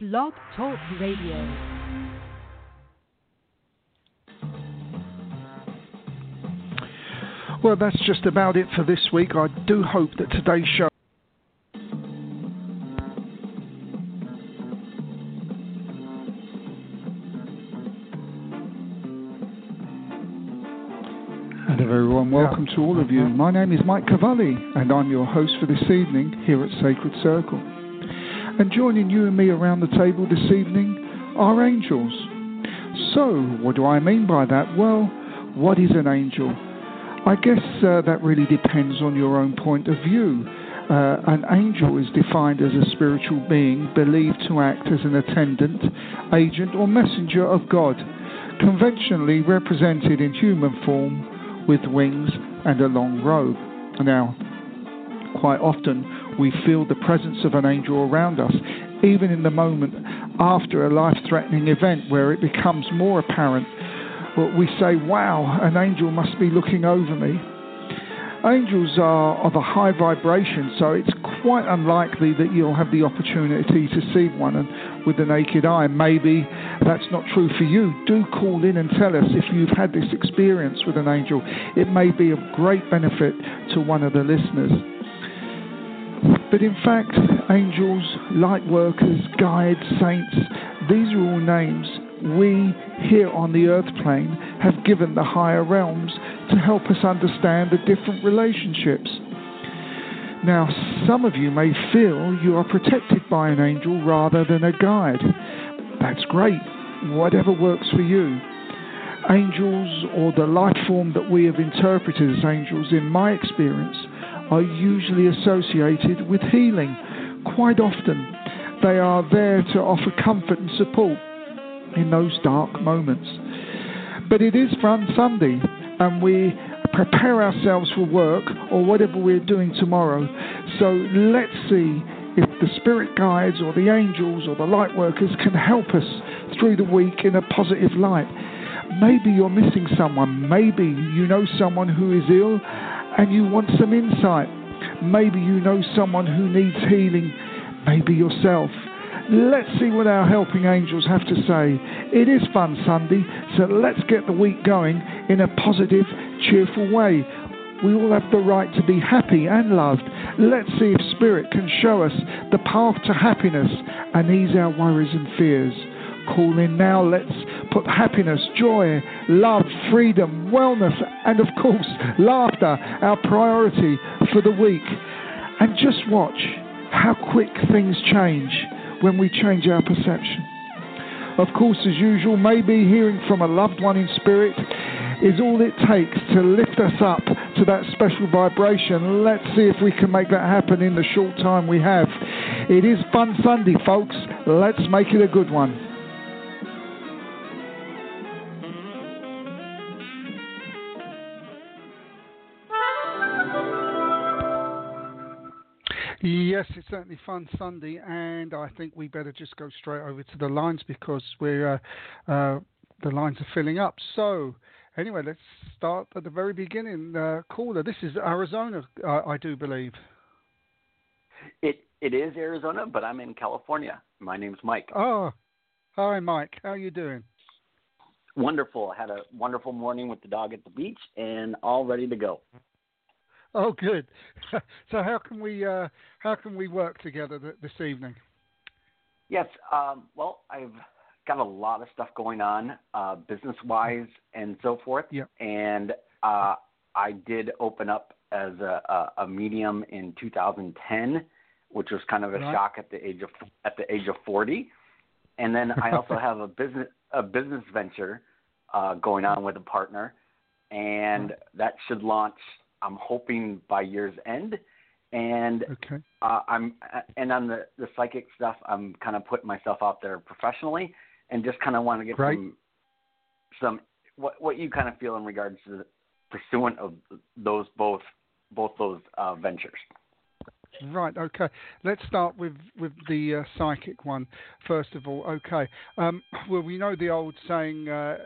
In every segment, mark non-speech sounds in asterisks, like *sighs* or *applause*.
Blog Talk Radio. Well, that's just about it for this week. I do hope that today's show. And a very warm welcome to all of you. My name is Mike Cavalli, and I'm your host for this evening here at Sacred Circle. And joining you and me around the table this evening are angels. So, what do I mean by that? Well, what is an angel? I guess uh, that really depends on your own point of view. Uh, an angel is defined as a spiritual being believed to act as an attendant, agent, or messenger of God, conventionally represented in human form with wings and a long robe. Now, quite often we feel the presence of an angel around us, even in the moment after a life threatening event where it becomes more apparent we say, wow, an angel must be looking over me. Angels are of a high vibration, so it's quite unlikely that you'll have the opportunity to see one and with the naked eye. Maybe that's not true for you. Do call in and tell us if you've had this experience with an angel. It may be of great benefit to one of the listeners. But in fact, angels, light workers, guides, saints, these are all names we here on the earth plane have given the higher realms to help us understand the different relationships. Now, some of you may feel you are protected by an angel rather than a guide. That's great, whatever works for you. Angels, or the life form that we have interpreted as angels, in my experience, are usually associated with healing. Quite often, they are there to offer comfort and support in those dark moments. But it is Fun Sunday, and we prepare ourselves for work or whatever we're doing tomorrow. So let's see if the spirit guides or the angels or the light workers can help us through the week in a positive light. Maybe you're missing someone. Maybe you know someone who is ill and you want some insight. Maybe you know someone who needs healing. Maybe yourself. Let's see what our helping angels have to say. It is Fun Sunday, so let's get the week going in a positive, cheerful way. We all have the right to be happy and loved. Let's see if Spirit can show us the path to happiness and ease our worries and fears. Call in now. Let's put happiness, joy, love, freedom, wellness, and of course, laughter our priority for the week. And just watch how quick things change when we change our perception. Of course, as usual, maybe hearing from a loved one in spirit is all it takes to lift us up to that special vibration. Let's see if we can make that happen in the short time we have. It is Fun Sunday, folks. Let's make it a good one. Yes, it's certainly fun Sunday, and I think we better just go straight over to the lines because we're uh, uh, the lines are filling up. So, anyway, let's start at the very beginning. Uh, caller, this is Arizona, I do believe. It it is Arizona, but I'm in California. My name's Mike. Oh, hi, Mike. How are you doing? Wonderful. I had a wonderful morning with the dog at the beach, and all ready to go. Oh, good. *laughs* so how can we uh, how can we work together th- this evening? Yes. Um, well, I've got a lot of stuff going on, uh, business wise and so forth. Yeah. And uh, I did open up as a, a, a medium in 2010, which was kind of a right. shock at the age of at the age of 40. And then I also *laughs* have a business a business venture uh, going on with a partner, and that should launch I'm hoping by year's end. And okay. uh, I'm and on the the psychic stuff, I'm kind of putting myself out there professionally, and just kind of want to get right. some some what what you kind of feel in regards to the pursuant of those both both those uh, ventures. Right. Okay. Let's start with with the uh, psychic one first of all. Okay. Um, *clears throat* well, we know the old saying. Uh,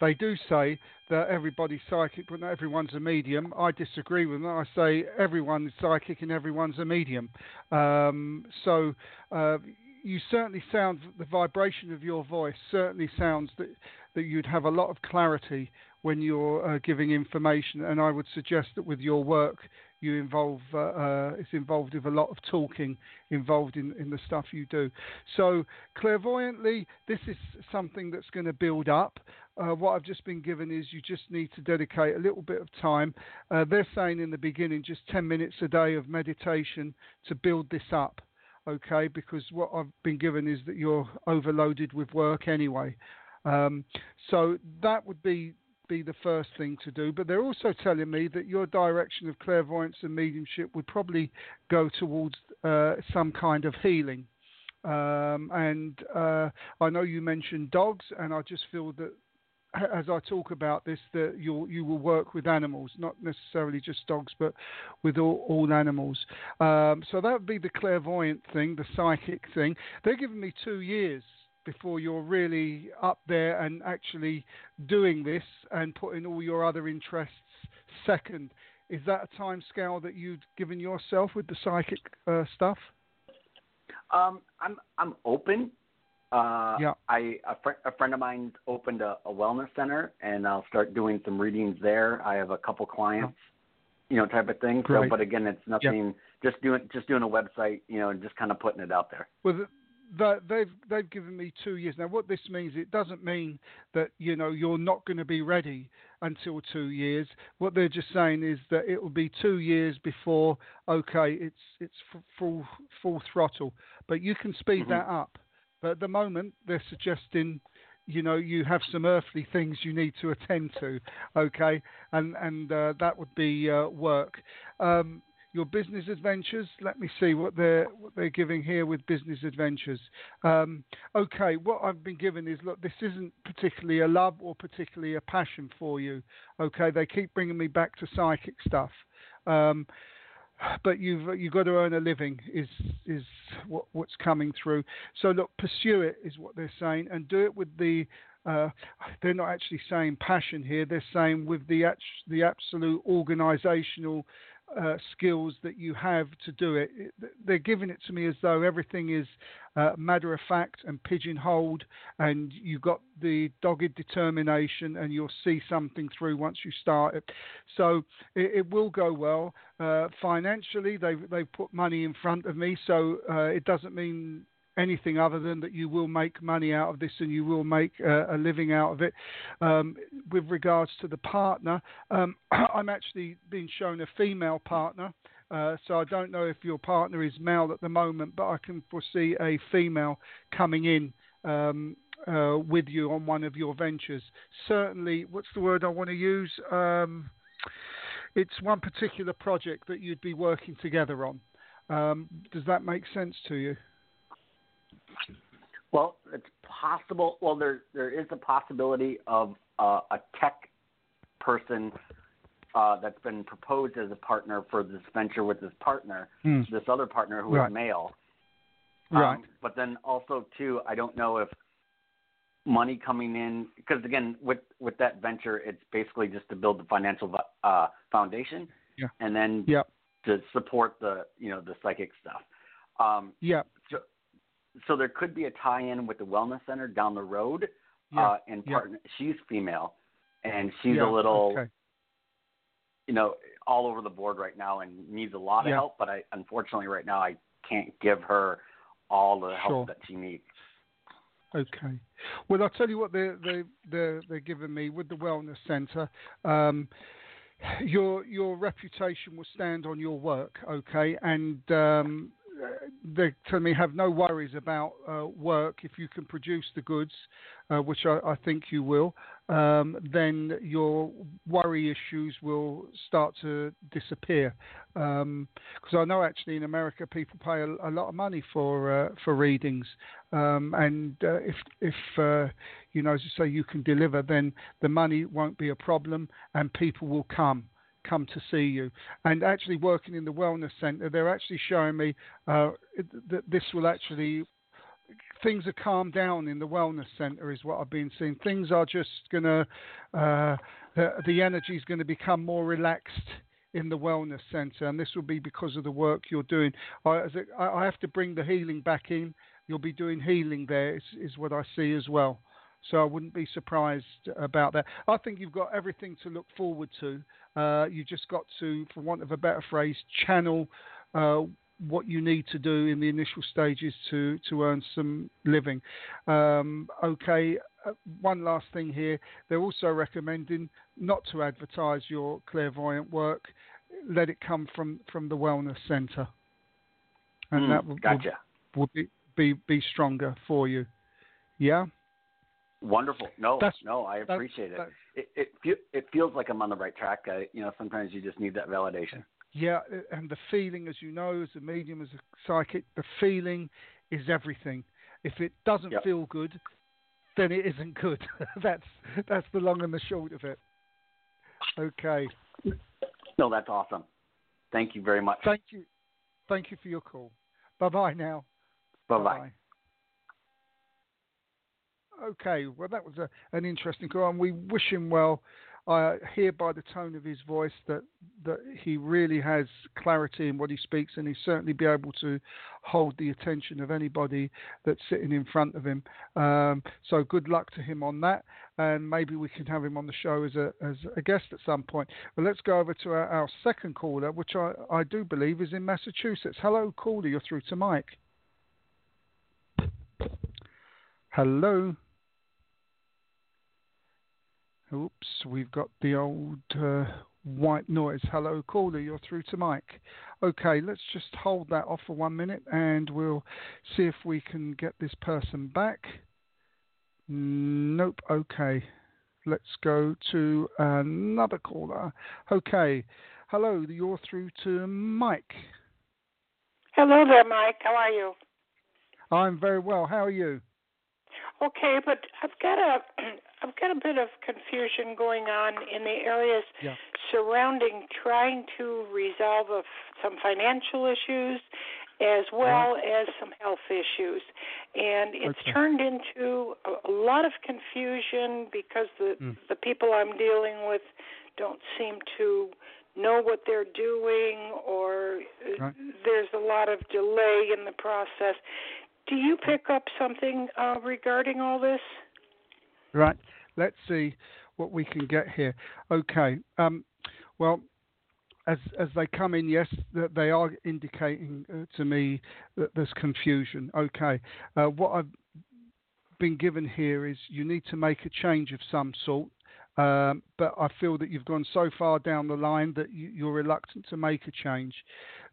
they do say that everybody's psychic, but not everyone's a medium. I disagree with that. I say everyone's psychic and everyone's a medium. Um, so. Uh, you certainly sound the vibration of your voice certainly sounds that that you'd have a lot of clarity when you're uh, giving information, and I would suggest that with your work you involve uh, uh, it's involved with a lot of talking involved in, in the stuff you do. So clairvoyantly, this is something that's going to build up. Uh, what I've just been given is you just need to dedicate a little bit of time. Uh, they're saying in the beginning just 10 minutes a day of meditation to build this up. Okay, because what I've been given is that you're overloaded with work anyway. Um, so that would be be the first thing to do. But they're also telling me that your direction of clairvoyance and mediumship would probably go towards uh, some kind of healing. Um, and uh, I know you mentioned dogs, and I just feel that as I talk about this, that you you will work with animals, not necessarily just dogs, but with all, all animals. Um, so that would be the clairvoyant thing, the psychic thing. They're giving me two years before you're really up there and actually doing this and putting all your other interests second. Is that a time scale that you'd given yourself with the psychic uh, stuff? Um, I'm I'm open. Uh, yeah. I a, fr- a friend of mine opened a, a, wellness center, and I'll start doing some readings there. I have a couple clients, you know, type of thing. So, but again, it's nothing. Just doing just doing a website, you know, and just kind of putting it out there. Well, they've they've given me two years now. What this means, it doesn't mean that you know you're not going to be ready until two years. What they're just saying is that it will be two years before. Okay, it's it's full full throttle, but you can speed mm-hmm. that up. But at the moment, they're suggesting you know you have some earthly things you need to attend to okay and and uh, that would be uh, work um, your business adventures. Let me see what they're what they're giving here with business adventures. Um, okay, what I've been given is look, this isn't particularly a love or particularly a passion for you. Okay, they keep bringing me back to psychic stuff. Um, but you've you've got to earn a living is is what, what's coming through. So look, pursue it is what they're saying, and do it with the. Uh, they're not actually saying passion here. They're saying with the the absolute organisational uh, skills that you have to do it. They're giving it to me as though everything is uh, matter of fact and pigeonholed, and you've got the dogged determination, and you'll see something through once you start it. So it, it will go well. Uh, financially, they've, they've put money in front of me, so uh, it doesn't mean anything other than that you will make money out of this and you will make uh, a living out of it. Um, with regards to the partner, um, *clears throat* I'm actually being shown a female partner. Uh, so I don't know if your partner is male at the moment, but I can foresee a female coming in um, uh, with you on one of your ventures. Certainly, what's the word I want to use? Um, it's one particular project that you'd be working together on. Um, does that make sense to you? Well, it's possible. Well, there there is a possibility of uh, a tech person uh, that's been proposed as a partner for this venture with this partner, mm. this other partner who right. is male. Right. Um, but then also too, I don't know if money coming in because again, with with that venture, it's basically just to build the financial uh, foundation, yeah. and then yep. to support the you know the psychic stuff. Um, yeah. So, so there could be a tie-in with the wellness center down the road. Yeah. Uh, and partner, yeah. she's female, and she's yeah. a little, okay. you know, all over the board right now and needs a lot of help. But I, unfortunately, right now I can't give her all the help sure. that she needs. Okay. Well, I'll tell you what they they they're, they're giving me with the wellness centre. Um, your your reputation will stand on your work, okay, and um, they tell me have no worries about uh, work if you can produce the goods, uh, which I, I, think you will. Um, then your worry issues will start to disappear. Because um, I know actually in America people pay a, a lot of money for uh, for readings, um, and uh, if if uh, you know as you say you can deliver, then the money won't be a problem, and people will come come to see you. And actually, working in the wellness centre, they're actually showing me uh, that this will actually things are calmed down in the wellness centre is what I've been seeing. Things are just gonna uh, the, the energy is going to become more relaxed in the wellness centre, and this will be because of the work you're doing. I, I have to bring the healing back in you'll be doing healing there. Is, is what I see as well. So I wouldn't be surprised about that. I think you've got everything to look forward to. Uh, you just got to, for want of a better phrase, channel uh, what you need to do in the initial stages to to earn some living. Um, okay, uh, one last thing here. They're also recommending not to advertise your clairvoyant work. Let it come from from the wellness centre, and mm, that will, gotcha. will, will be, be be stronger for you. Yeah. Wonderful. No, that's, no, I appreciate it. It it, fe- it feels like I'm on the right track. I, you know, sometimes you just need that validation. Yeah, and the feeling, as you know, as a medium, as a psychic, the feeling is everything. If it doesn't yep. feel good, then it isn't good. *laughs* that's that's the long and the short of it. Okay. No, that's awesome. Thank you very much. Thank you. Thank you for your call. Bye bye now. Bye bye. Okay, well, that was a, an interesting call, and we wish him well. I hear by the tone of his voice that, that he really has clarity in what he speaks, and he'll certainly be able to hold the attention of anybody that's sitting in front of him. Um, so good luck to him on that, and maybe we can have him on the show as a as a guest at some point. But let's go over to our, our second caller, which I, I do believe is in Massachusetts. Hello, caller, you're through to Mike. Hello. Oops, we've got the old uh, white noise. Hello, caller, you're through to Mike. Okay, let's just hold that off for one minute and we'll see if we can get this person back. Nope, okay. Let's go to another caller. Okay, hello, you're through to Mike. Hello there, Mike. How are you? I'm very well. How are you? Okay, but I've got a *clears throat* I've got a bit of confusion going on in the areas yeah. surrounding trying to resolve a, some financial issues as well as some health issues. And it's okay. turned into a, a, lot of confusion because the mm. the people I'm dealing with don't seem to know what they're doing or right. there's a lot of delay in the process. Do you pick up something uh, regarding all this? Right. Let's see what we can get here. Okay. Um, well, as as they come in, yes, they are indicating uh, to me that there's confusion. Okay. Uh, what I've been given here is you need to make a change of some sort. Um, but I feel that you've gone so far down the line that you, are reluctant to make a change.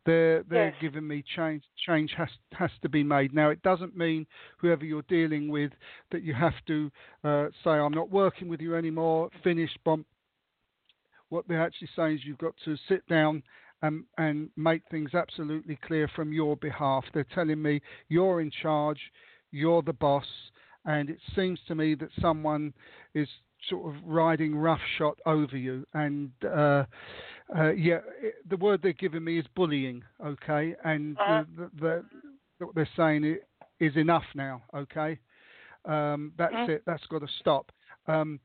They're they're yes. giving me change. Change has has to be made. Now it doesn't mean whoever you're dealing with that you have to uh, say I'm not working with you anymore. Finish. Bomb. What they're actually saying is you've got to sit down and, and make things absolutely clear from your behalf. They're telling me you're in charge, you're the boss, and it seems to me that someone is sort of riding roughshod over you. And uh, uh, yeah, it, the word they're giving me is bullying. Okay, and uh-huh. the, the, the, what they're saying is enough now. Okay, um, that's uh-huh. it. That's got to stop. Um,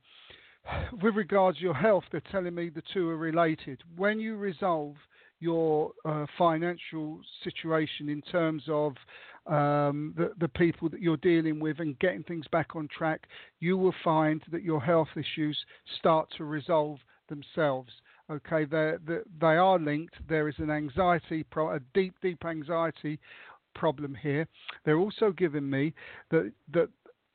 with regards to your health, they're telling me the two are related. When you resolve your uh, financial situation in terms of um, the, the people that you're dealing with and getting things back on track, you will find that your health issues start to resolve themselves. Okay, they're, they're, they are linked. There is an anxiety, pro- a deep, deep anxiety problem here. They're also giving me that that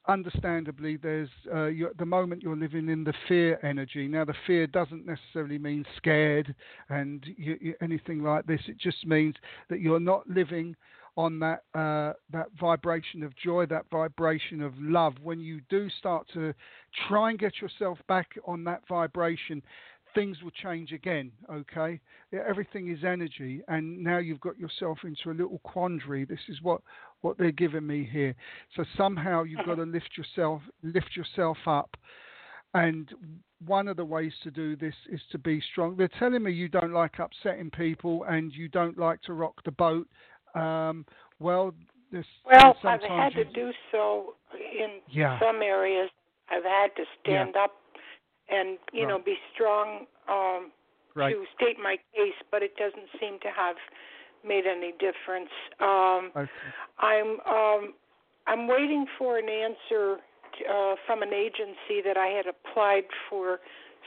understandably, there's uh, the moment you're living in the fear energy. Now, the fear doesn't necessarily mean scared and you, you, anything like this. It just means that you're not living on that uh, that vibration of joy, that vibration of love. When you do start to try and get yourself back on that vibration, things will change again. Okay, everything is energy, and now you've got yourself into a little quandary. This is what what they're giving me here. So somehow you've got to lift yourself lift yourself up, and one of the ways to do this is to be strong. They're telling me you don't like upsetting people and you don't like to rock the boat. Um, well, this, well, I've had to do so in yeah. some areas. I've had to stand yeah. up and you right. know be strong um, right. to state my case, but it doesn't seem to have made any difference. Um, okay. I'm um, I'm waiting for an answer uh, from an agency that I had applied for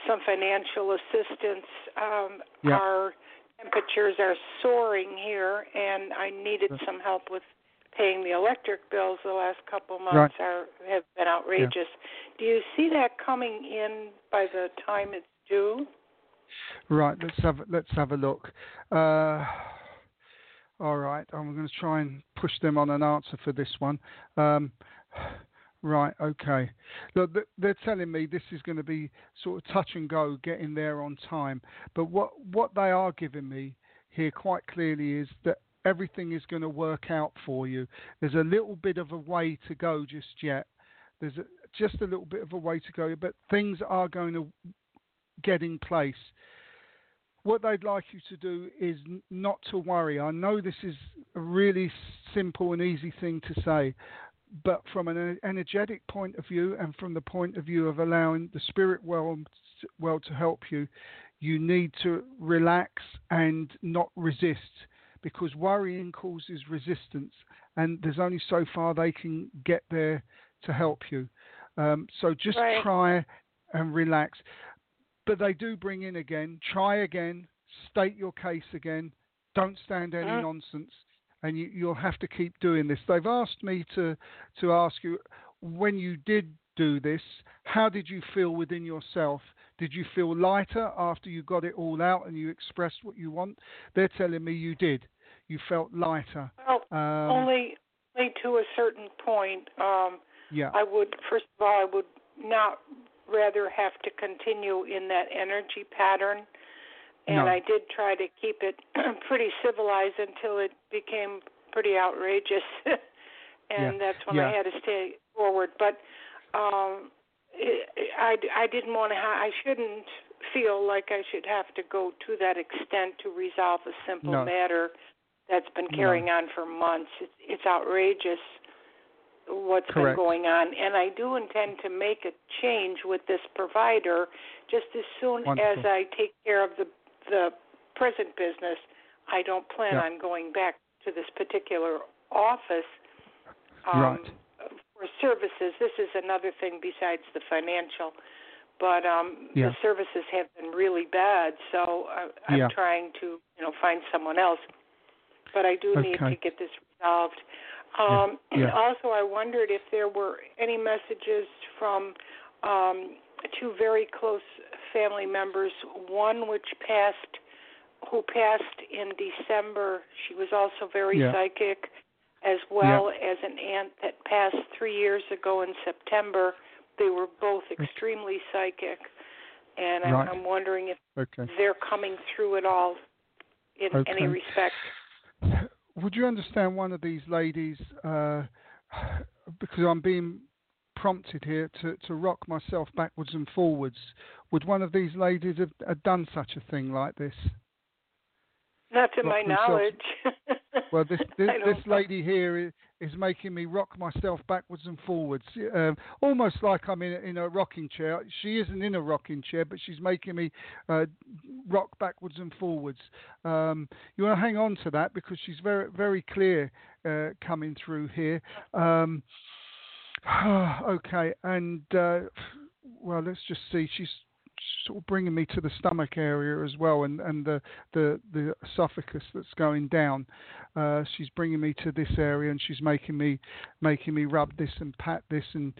some financial assistance. Um, Yeah. Our temperatures are soaring here, and I needed some help with paying the electric bills. The last couple months are have been outrageous. Do you see that coming in by the time it's due? Right, let's have let's have a look. Uh, all right, I'm going to try and push them on an answer for this one. Um, right, okay. Look, they're telling me this is going to be sort of touch and go, getting there on time. But what what they are giving me here quite clearly is that everything is going to work out for you. There's a little bit of a way to go just yet. There's a, just a little bit of a way to go, but things are going to get in place. What they'd like you to do is not to worry. I know this is a really simple and easy thing to say, but from an energetic point of view and from the point of view of allowing the spirit world, world to help you, you need to relax and not resist because worrying causes resistance and there's only so far they can get there to help you. Um, so just Right. try and relax. But they do bring in again, try again, state your case again, don't stand any Mhm. nonsense, and you, you'll have to keep doing this. They've asked me to, to ask you when you did do this, how did you feel within yourself? Did you feel lighter after you got it all out and you expressed what you want? They're telling me you did. You felt lighter. Well, Um, only only to a certain point. Um, yeah. I would first of all I would not rather have to continue in that energy pattern. And No. I did try to keep it *clears throat* pretty civilized until it became pretty outrageous. *laughs* and that's when I had to stay forward. But um it, I I didn't want to ha- I shouldn't feel like I should have to go to that extent to resolve a simple No. matter that's been No. carrying on for months. It's, it's outrageous what's been going on, and I do intend to make a change with this provider just as soon as I take care of the the present business. I don't plan Yeah. on going back to this particular office um, Right. for services. This is another thing besides the financial, but um, Yeah. the services have been really bad. So I, I'm Yeah. trying to you know find someone else, but I do need to get this resolved. Um, Yeah. *clears throat* Also, I wondered if there were any messages from um, two very close family members. One which passed, who passed in December. She was also very Yeah. psychic, as well as an aunt that passed three years ago in September. They were both extremely psychic, and I'm, Right. I'm wondering if Okay. they're coming through at all in Okay. any respect. Would you understand one of these ladies, uh, *sighs* because I'm being prompted here to, to rock myself backwards and forwards? Would one of these ladies have, have done such a thing like this? Not to Rock my knowledge. *laughs* Well, this *laughs* this, this lady here is, is making me rock myself backwards and forwards, um, almost like I'm in a, in a rocking chair. She isn't in a rocking chair, but she's making me uh, rock backwards and forwards. Um, you want to hang on to that because she's very very clear uh, coming through here. Um, *sighs* okay, and uh, well, let's just see. She's sort of bringing me to the stomach area as well, and, and the, the the esophagus that's going down. Uh, she's bringing me to this area, and she's making me making me rub this and pat this, and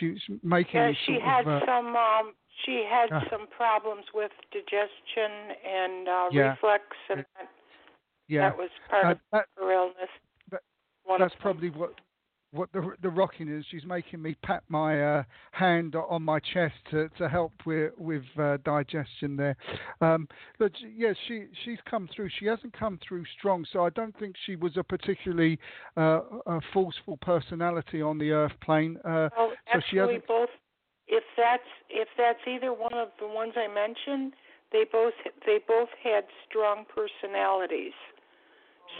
she's making yeah, she had of. Uh, some um she had Ah. some problems with digestion and uh Yeah. reflux and that, yeah, that was part Uh, of that, her illness. that- that's probably what what the the rocking is. She's making me pat my uh, hand on my chest to, to help with with uh, digestion there. Um, but yes, she she's come through. She hasn't come through strong, so I don't think she was a particularly uh, a forceful personality on the earth plane. Uh, Well, so she actually, hasn't- both. If that's if that's either one of the ones I mentioned, they both they both had strong personalities.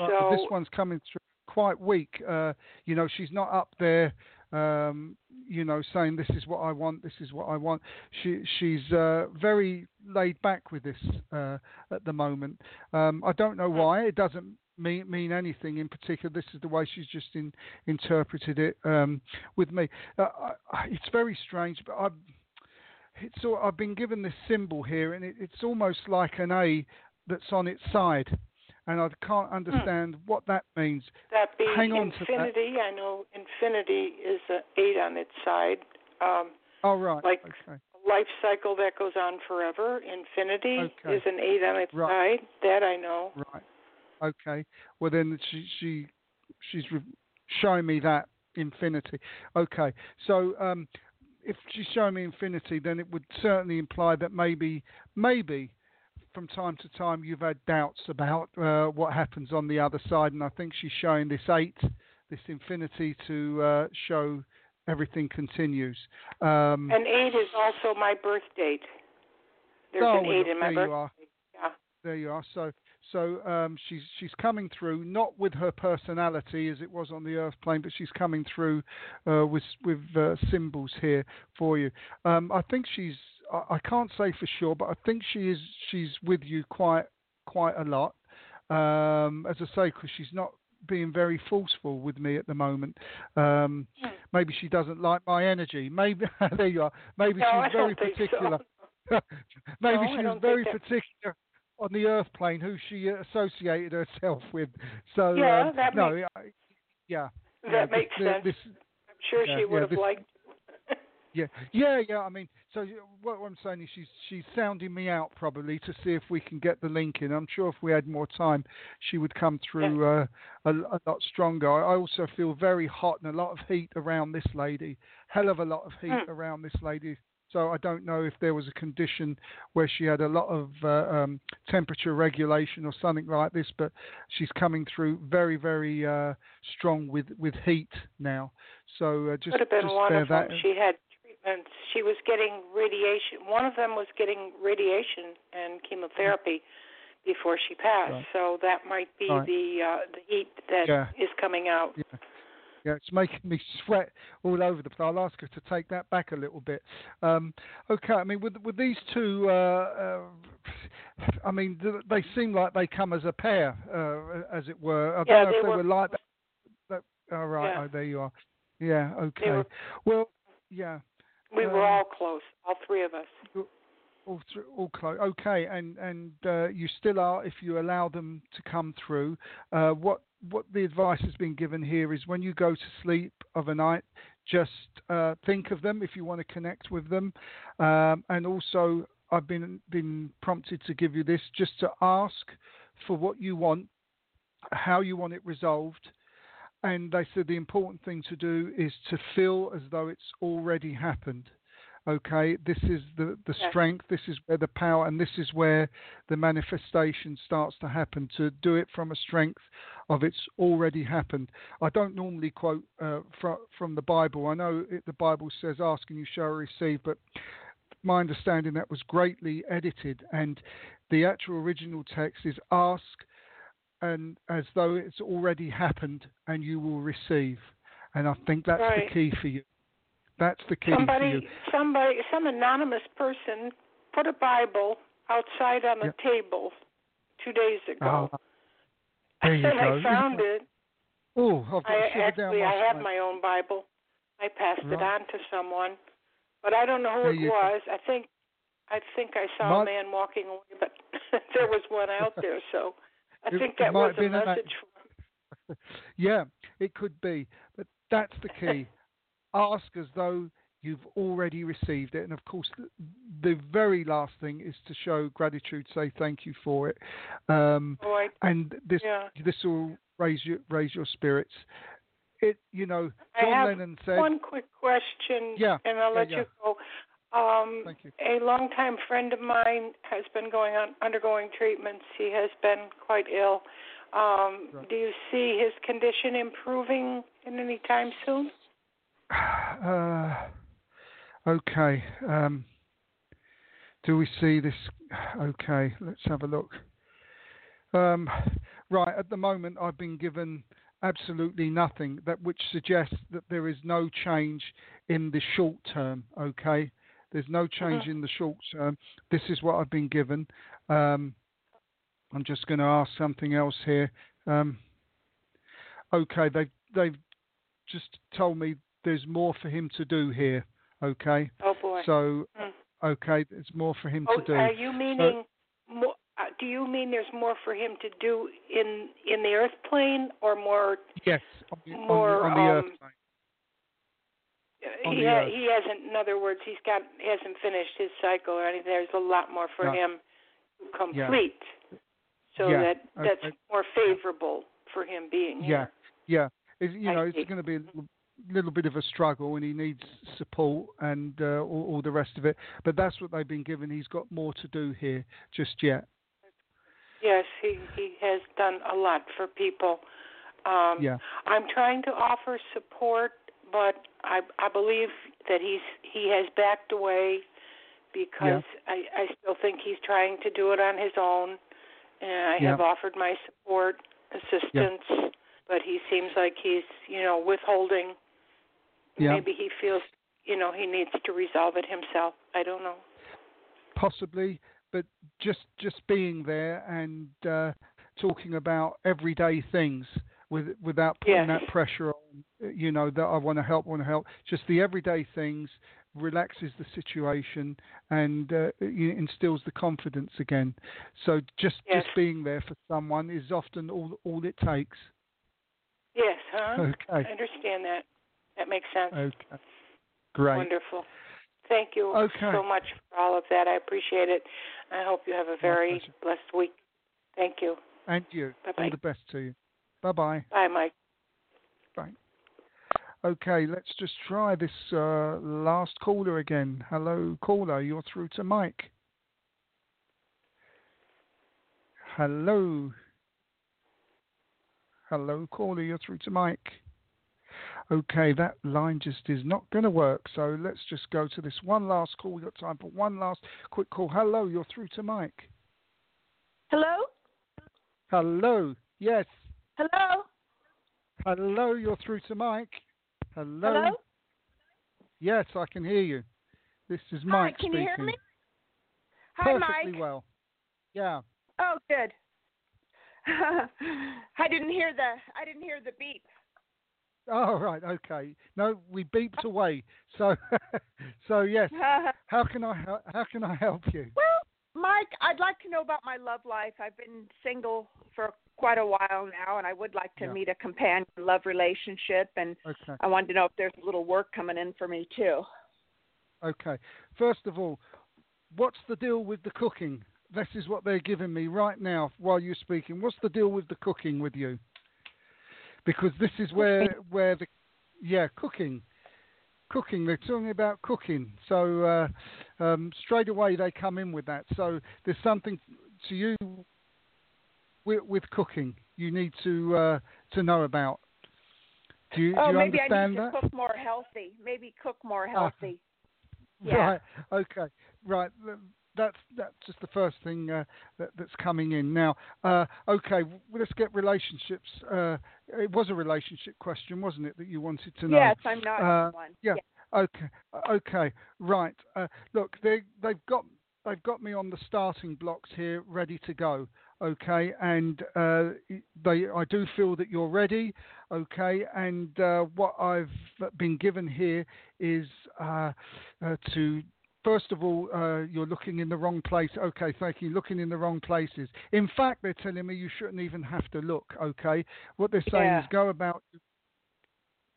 Uh, So this one's coming through quite weak. Uh, you know, she's not up there. Um, you know, saying this is what I want, this is what I want. She she's uh, very laid back with this uh, at the moment. Um, I don't know why. It doesn't mean mean anything in particular. This is the way she's just in, interpreted it um, with me. Uh, I, it's very strange, but I. It's I've been given this symbol here, and it, it's almost like an A that's on its side, and I can't hmm. understand hmm. what that means. That be Hang on infinity. I know infinity is an eight on its side. Um, oh right. Like okay. life cycle that goes on forever. Infinity okay. is an eight on its right. side. That I know. Right. Okay. Well then she she she's showing me that infinity. Okay. So um, if she's showing me infinity, then it would certainly imply that maybe maybe from time to time you've had doubts about uh, what happens on the other side, and I think she's showing this eight, this infinity, to uh, show everything continues. Um, and eight is also my birth date. There's oh, an eight in my birth. You are. Yeah. There you are. So so um, she's she's coming through not with her personality as it was on the earth plane, but she's coming through uh, with with uh, symbols here for you. Um, I think she's I, I, can't say for sure, but I think she is she's with you quite quite a lot. Um, as I say, because she's not being very forceful with me at the moment. Um, yeah. Maybe she doesn't like my energy. Maybe *laughs* there you are. Maybe no, she's very particular. So. *laughs* *laughs* maybe no, she's very particular on the Earth plane who she associated herself with. So yeah, um, that no, makes, yeah, that yeah, makes this, sense. This, I'm sure yeah, she would yeah, have this, liked. Yeah, yeah, yeah. I mean, so what I'm saying is she's she's sounding me out probably to see if we can get the link in. I'm sure if we had more time, she would come through uh, a, a, lot stronger. I also feel very hot and a lot of heat around this lady. Hell of a lot of heat mm. around this lady. So I don't know if there was a condition where she had a lot of uh, um, temperature regulation or something like this, but she's coming through very, very uh, strong with, with heat now. So uh, just, Could have been just of that. She had treatments. She was getting radiation. One of them was getting radiation and chemotherapy before she passed. Right. So that might be right. the uh, the heat that yeah. is coming out. Yeah. Yeah, it's making me *laughs* sweat all over the place. I'll ask her to take that back a little bit. Um, okay, I mean, with with these two, uh, uh, I mean, they seem like they come as a pair, uh, as it were. I don't yeah, know they if they were, were like that. all right, yeah. oh, there you are. Yeah, okay. Were, well, yeah. We um, were all close, all three of us. All, th- all close. Okay, and and uh, you still are if you allow them to come through. Uh, what what the advice has been given here is when you go to sleep of a night, just uh, think of them if you want to connect with them, um, and also I've been been prompted to give you this just to ask for what you want, how you want it resolved, and they said the important thing to do is to feel as though it's already happened. Okay, this is the, the strength, this is where the power, and this is where the manifestation starts to happen. To do it from a strength of it's already happened. I don't normally quote uh, from, from the Bible. I know it, the Bible says, Ask and you shall receive, but my understanding that was greatly edited, and the actual original text is ask and as though it's already happened and you will receive. And I think that's right. the key for you. That's the key somebody, for you. Somebody, some anonymous person put a Bible outside on the table two days ago. Oh, *laughs* there you and go. I found it. Oh, I've got I actually, I have my own Bible. I passed right. it on to someone, but I don't know who there it was. Go. I think, I think I saw might, a man walking away, but *laughs* there was one out *laughs* there, so I it, think that was a message *laughs* yeah, it could be, but that's the key. *laughs* Ask as though you've already received it, and of course, the, the, very last thing is to show gratitude, say thank you for it, um, oh, I, and this yeah. this will raise your raise your spirits. It, you know, John I have Lennon said. One quick question, yeah, and I'll yeah, let yeah. you go. Um, Thank you. A longtime friend of mine has been going on undergoing treatments. He has been quite ill. Um, right. Do you see his condition improving in any time soon? *sighs* Uh, okay. Um, do we see this? *sighs* Okay, let's have a look. Um, right, at the moment, I've been given absolutely nothing that which suggests that there is no change in the short term. Okay, there's no change in the short term. This is what I've been given. Um, I'm just going to ask something else here Um, okay, they've they've just told me there's more for him to do here. Okay. Oh boy. So mm. okay, there's more for him oh, to do. Are you meaning? So, more, uh, do you mean there's more for him to do in in the Earth plane, or more? Yes, on the, more on the, on the um, Earth. He ha- he hasn't. In other words, he's got hasn't finished his cycle or anything. There's a lot more for no. him to complete, yeah. so yeah. that that's okay. more favorable for him being here. Yeah, yeah. It's, you I know, see. it's going to be a little bit of a struggle, and he needs support and uh, all, all the rest of it. But that's what they've been given. He's got more to do here just yet. Yes, he he has done a lot for people. Um, yeah. I'm trying to offer support, but I I believe that he's he has backed away because yeah. I I still think he's trying to do it on his own, and I yeah. have offered my support, assistance, yeah. but he seems like he's you know withholding. Yeah. Maybe he feels you know he needs to resolve it himself. I don't know. Possibly, but just just being there and uh, talking about everyday things with, without putting yes. that pressure on, you know, that I want to help, want to help. Just the everyday things relaxes the situation and uh, instills the confidence again. So just yes. just being there for someone is often all all it takes. Yes, huh? Okay. I understand that. That makes sense. Okay. Great. Wonderful. Thank you okay. so much for all of that. I appreciate it. I hope you have a very blessed week. Thank you. And you. Bye-bye. All the best to you. Bye bye. Bye, Mike. Bye. Okay, let's just try this uh, last caller again. Hello, caller. You're through to Mike. Hello. Hello, caller. You're through to Mike. Okay, that line just is not going to work. So let's just go to this one last call. We've got time for one last quick call. Hello, you're through to Mike. Hello? Hello. Yes. Hello? Hello, you're through to Mike. Hello. Hello? Yes, I can hear you. This is Mike Hi, can speaking. you hear me? Hi, Mike. Perfectly Mike. well. Yeah. Oh, good. *laughs* I didn't hear the I didn't hear the beep. Oh right, okay. No, we beeped away. So, *laughs* so yes. *laughs* how can I how can I help you? Well, Mike, I'd like to know about my love life. I've been single for quite a while now, and I would like to Yeah. meet a companion love relationship. And Okay. I wanted to know if there's a little work coming in for me too. Okay. First of all, what's the deal with the cooking? This is what they're giving me right now while you're speaking. What's the deal with the cooking with you? Because this is where where the yeah cooking, cooking. They're talking about cooking. So uh, um, straight away they come in with that. So there's something to you with, with cooking you need to uh, to know about. Do you, oh, do you maybe I understand need to that? cook more healthy. Maybe cook more Ah. healthy. *laughs* Yeah. Right. Okay. Right. That's that's just the first thing uh, that, that's coming in now. Uh, okay. Let's get relationships. Uh, it was a relationship question, wasn't it, that you wanted to know? Yes, I'm not Uh, one. yeah. Okay. uh, Okay. Right. Uh, look, they they've got they've got me on the starting blocks here, ready to go. Okay, and uh, they I do feel that you're ready. Okay, and uh, what I've been given here is uh, uh, to. First of all, uh, you're looking in the wrong place. Okay, thank you. Looking in the wrong places. In fact, they're telling me you shouldn't even have to look. Okay, what they're saying Yeah. is go about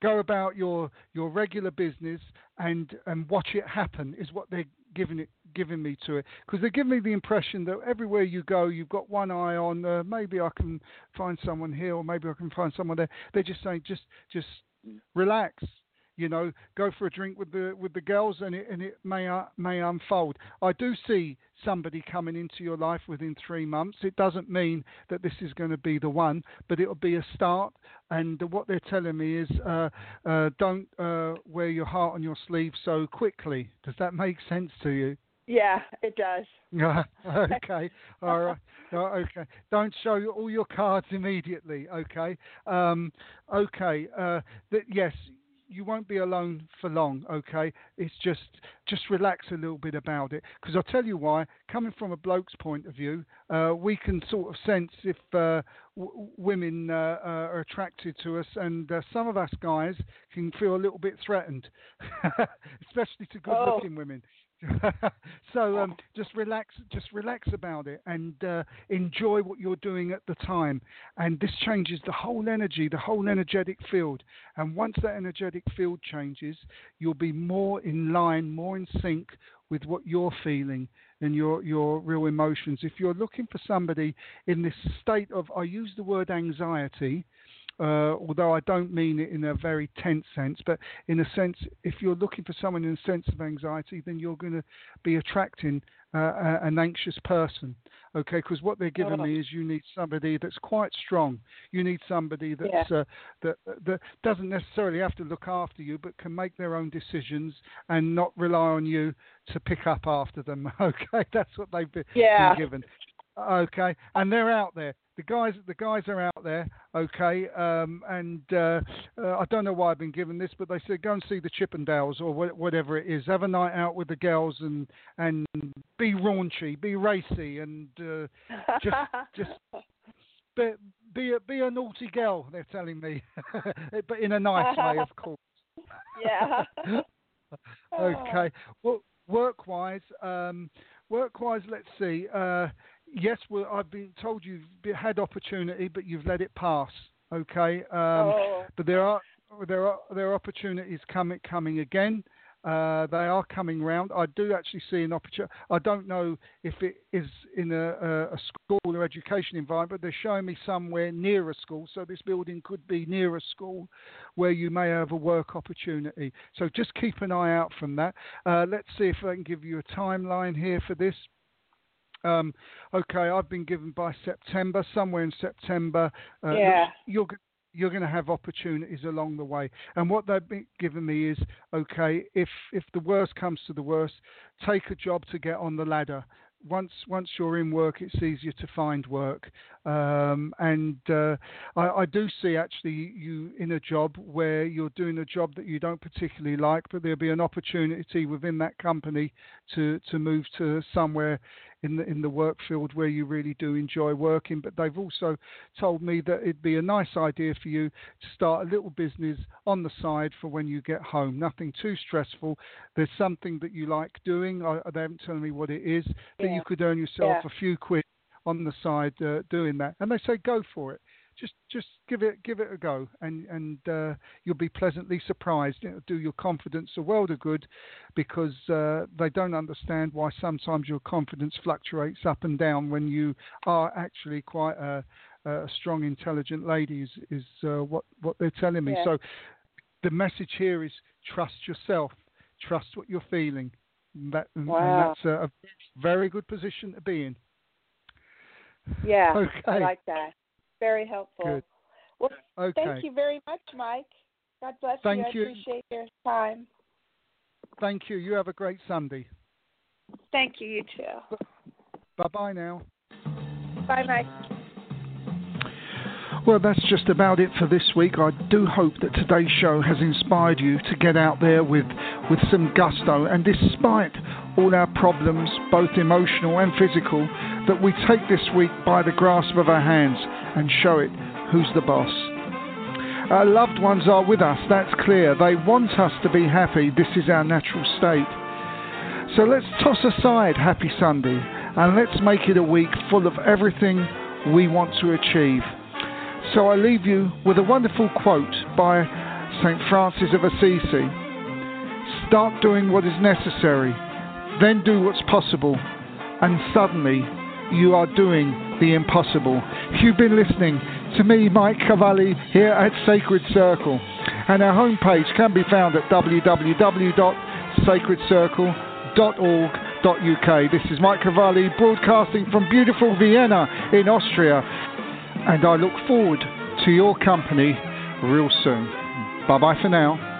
go about your your regular business and and watch it happen is what they're giving it giving me to it. Because they're giving me the impression that everywhere you go you've got one eye on uh, maybe I can find someone here or maybe I can find someone there. They're just saying just just relax you know go for a drink with the with the girls and it and it may uh, may unfold I do see somebody coming into your life within 3 months it doesn't mean that this is going to be the one but it'll be a start and what they're telling me is uh, uh, don't uh, wear your heart on your sleeve so quickly. Does that make sense to you? Yeah, it does. Yeah. *laughs* okay. All right. Oh, okay. Don't show all your cards immediately. Okay. Um, okay. Uh, th- yes, you won't be alone for long. Okay. It's just just relax a little bit about it because I'll tell you why. Coming from a bloke's point of view, uh, we can sort of sense if uh, w- women uh, uh, are attracted to us, and uh, some of us guys can feel a little bit threatened, *laughs* especially to good-looking oh. women. *laughs* so um, just relax, just relax about it, and uh, enjoy what you're doing at the time. And this changes the whole energy, the whole energetic field. And once that energetic field changes, you'll be more in line, more in sync with what you're feeling and your your real emotions. If you're looking for somebody in this state of, I use the word anxiety uh, although I don't mean it in a very tense sense, but in a sense, if you're looking for someone in a sense of anxiety, then you're going to be attracting uh, an anxious person. Okay, because what they're giving me is you need somebody that's quite strong. You need somebody that's yeah. uh, that that doesn't necessarily have to look after you, but can make their own decisions and not rely on you to pick up after them. *laughs* Okay, that's what they've been, yeah. been given. Okay, and they're out there the guys the guys are out there, okay, um, and uh, uh, I don't know why I've been given this, but they said go and see the Chippendales or wh- whatever it is. Have a night out with the girls and and be raunchy, be racy, and uh, just *laughs* just be be a, be a naughty girl. They're telling me, *laughs* but in a nice way, of course. yeah. *laughs* okay. Well, work wise, um, work wise, let's see. Uh, yes, well, I've been told you've had opportunity, but you've let it pass. Okay, um, oh. but there are there are there are opportunities coming coming again. Uh, they are coming round. I do actually see an opportunity. I don't know if it is in a, a, school or education environment, but they're showing me somewhere near a school. So this building could be near a school where you may have a work opportunity. So just keep an eye out from that. Uh, let's see if I can give you a timeline here for this. Um, okay, I've been given by September, somewhere in September. Uh, yeah. You're you're going to have opportunities along the way. And what they've been given me is okay, if if the worst comes to the worst, take a job to get on the ladder once once you're in work, it's easier to find work. Um, and uh, I, I, do see actually you in a job where you're doing a job that you don't particularly like, but there'll be an opportunity within that company to to move to somewhere in the in the work field where you really do enjoy working. But they've also told me that it'd be a nice idea for you to start a little business on the side for when you get home. Nothing too stressful. There's something that you like doing. I, they haven't told me what it is that yeah. you could earn yourself yeah. a few quid on the side uh, doing that. And they say go for it just just give it give it a go, and and uh, you'll be pleasantly surprised. It'll do your confidence a world of good, because uh, they don't understand why sometimes your confidence fluctuates up and down when you are actually quite a, a strong, intelligent lady. Is is uh, what what they're telling me. Yeah. So the message here is trust yourself, trust what you're feeling. That wow. and that's a, a very good position to be in. Yeah, okay. I like that. Very helpful. Good. Well, okay. thank you very much, Mike. God bless thank you. I appreciate your time. Thank you. You have a great Sunday. Thank you. You too. Bye bye now. Bye, Mike. Well, that's just about it for this week. I do hope that today's show has inspired you to get out there with, with some gusto. And despite all our problems, both emotional and physical, that we take this week by the grasp of our hands and show it who's the boss. Our loved ones are with us, that's clear. They want us to be happy. This is our natural state. So let's toss aside Happy Sunday and let's make it a week full of everything we want to achieve. So I leave you with a wonderful quote by St. Francis of Assisi Start doing what is necessary, then do what's possible, and suddenly you are doing the impossible. You've been listening to me, Mike Cavalli, here at Sacred Circle, and our homepage can be found at www.sacredcircle.org.uk. This is Mike Cavalli broadcasting from beautiful Vienna in Austria, and I look forward to your company real soon. Bye bye for now.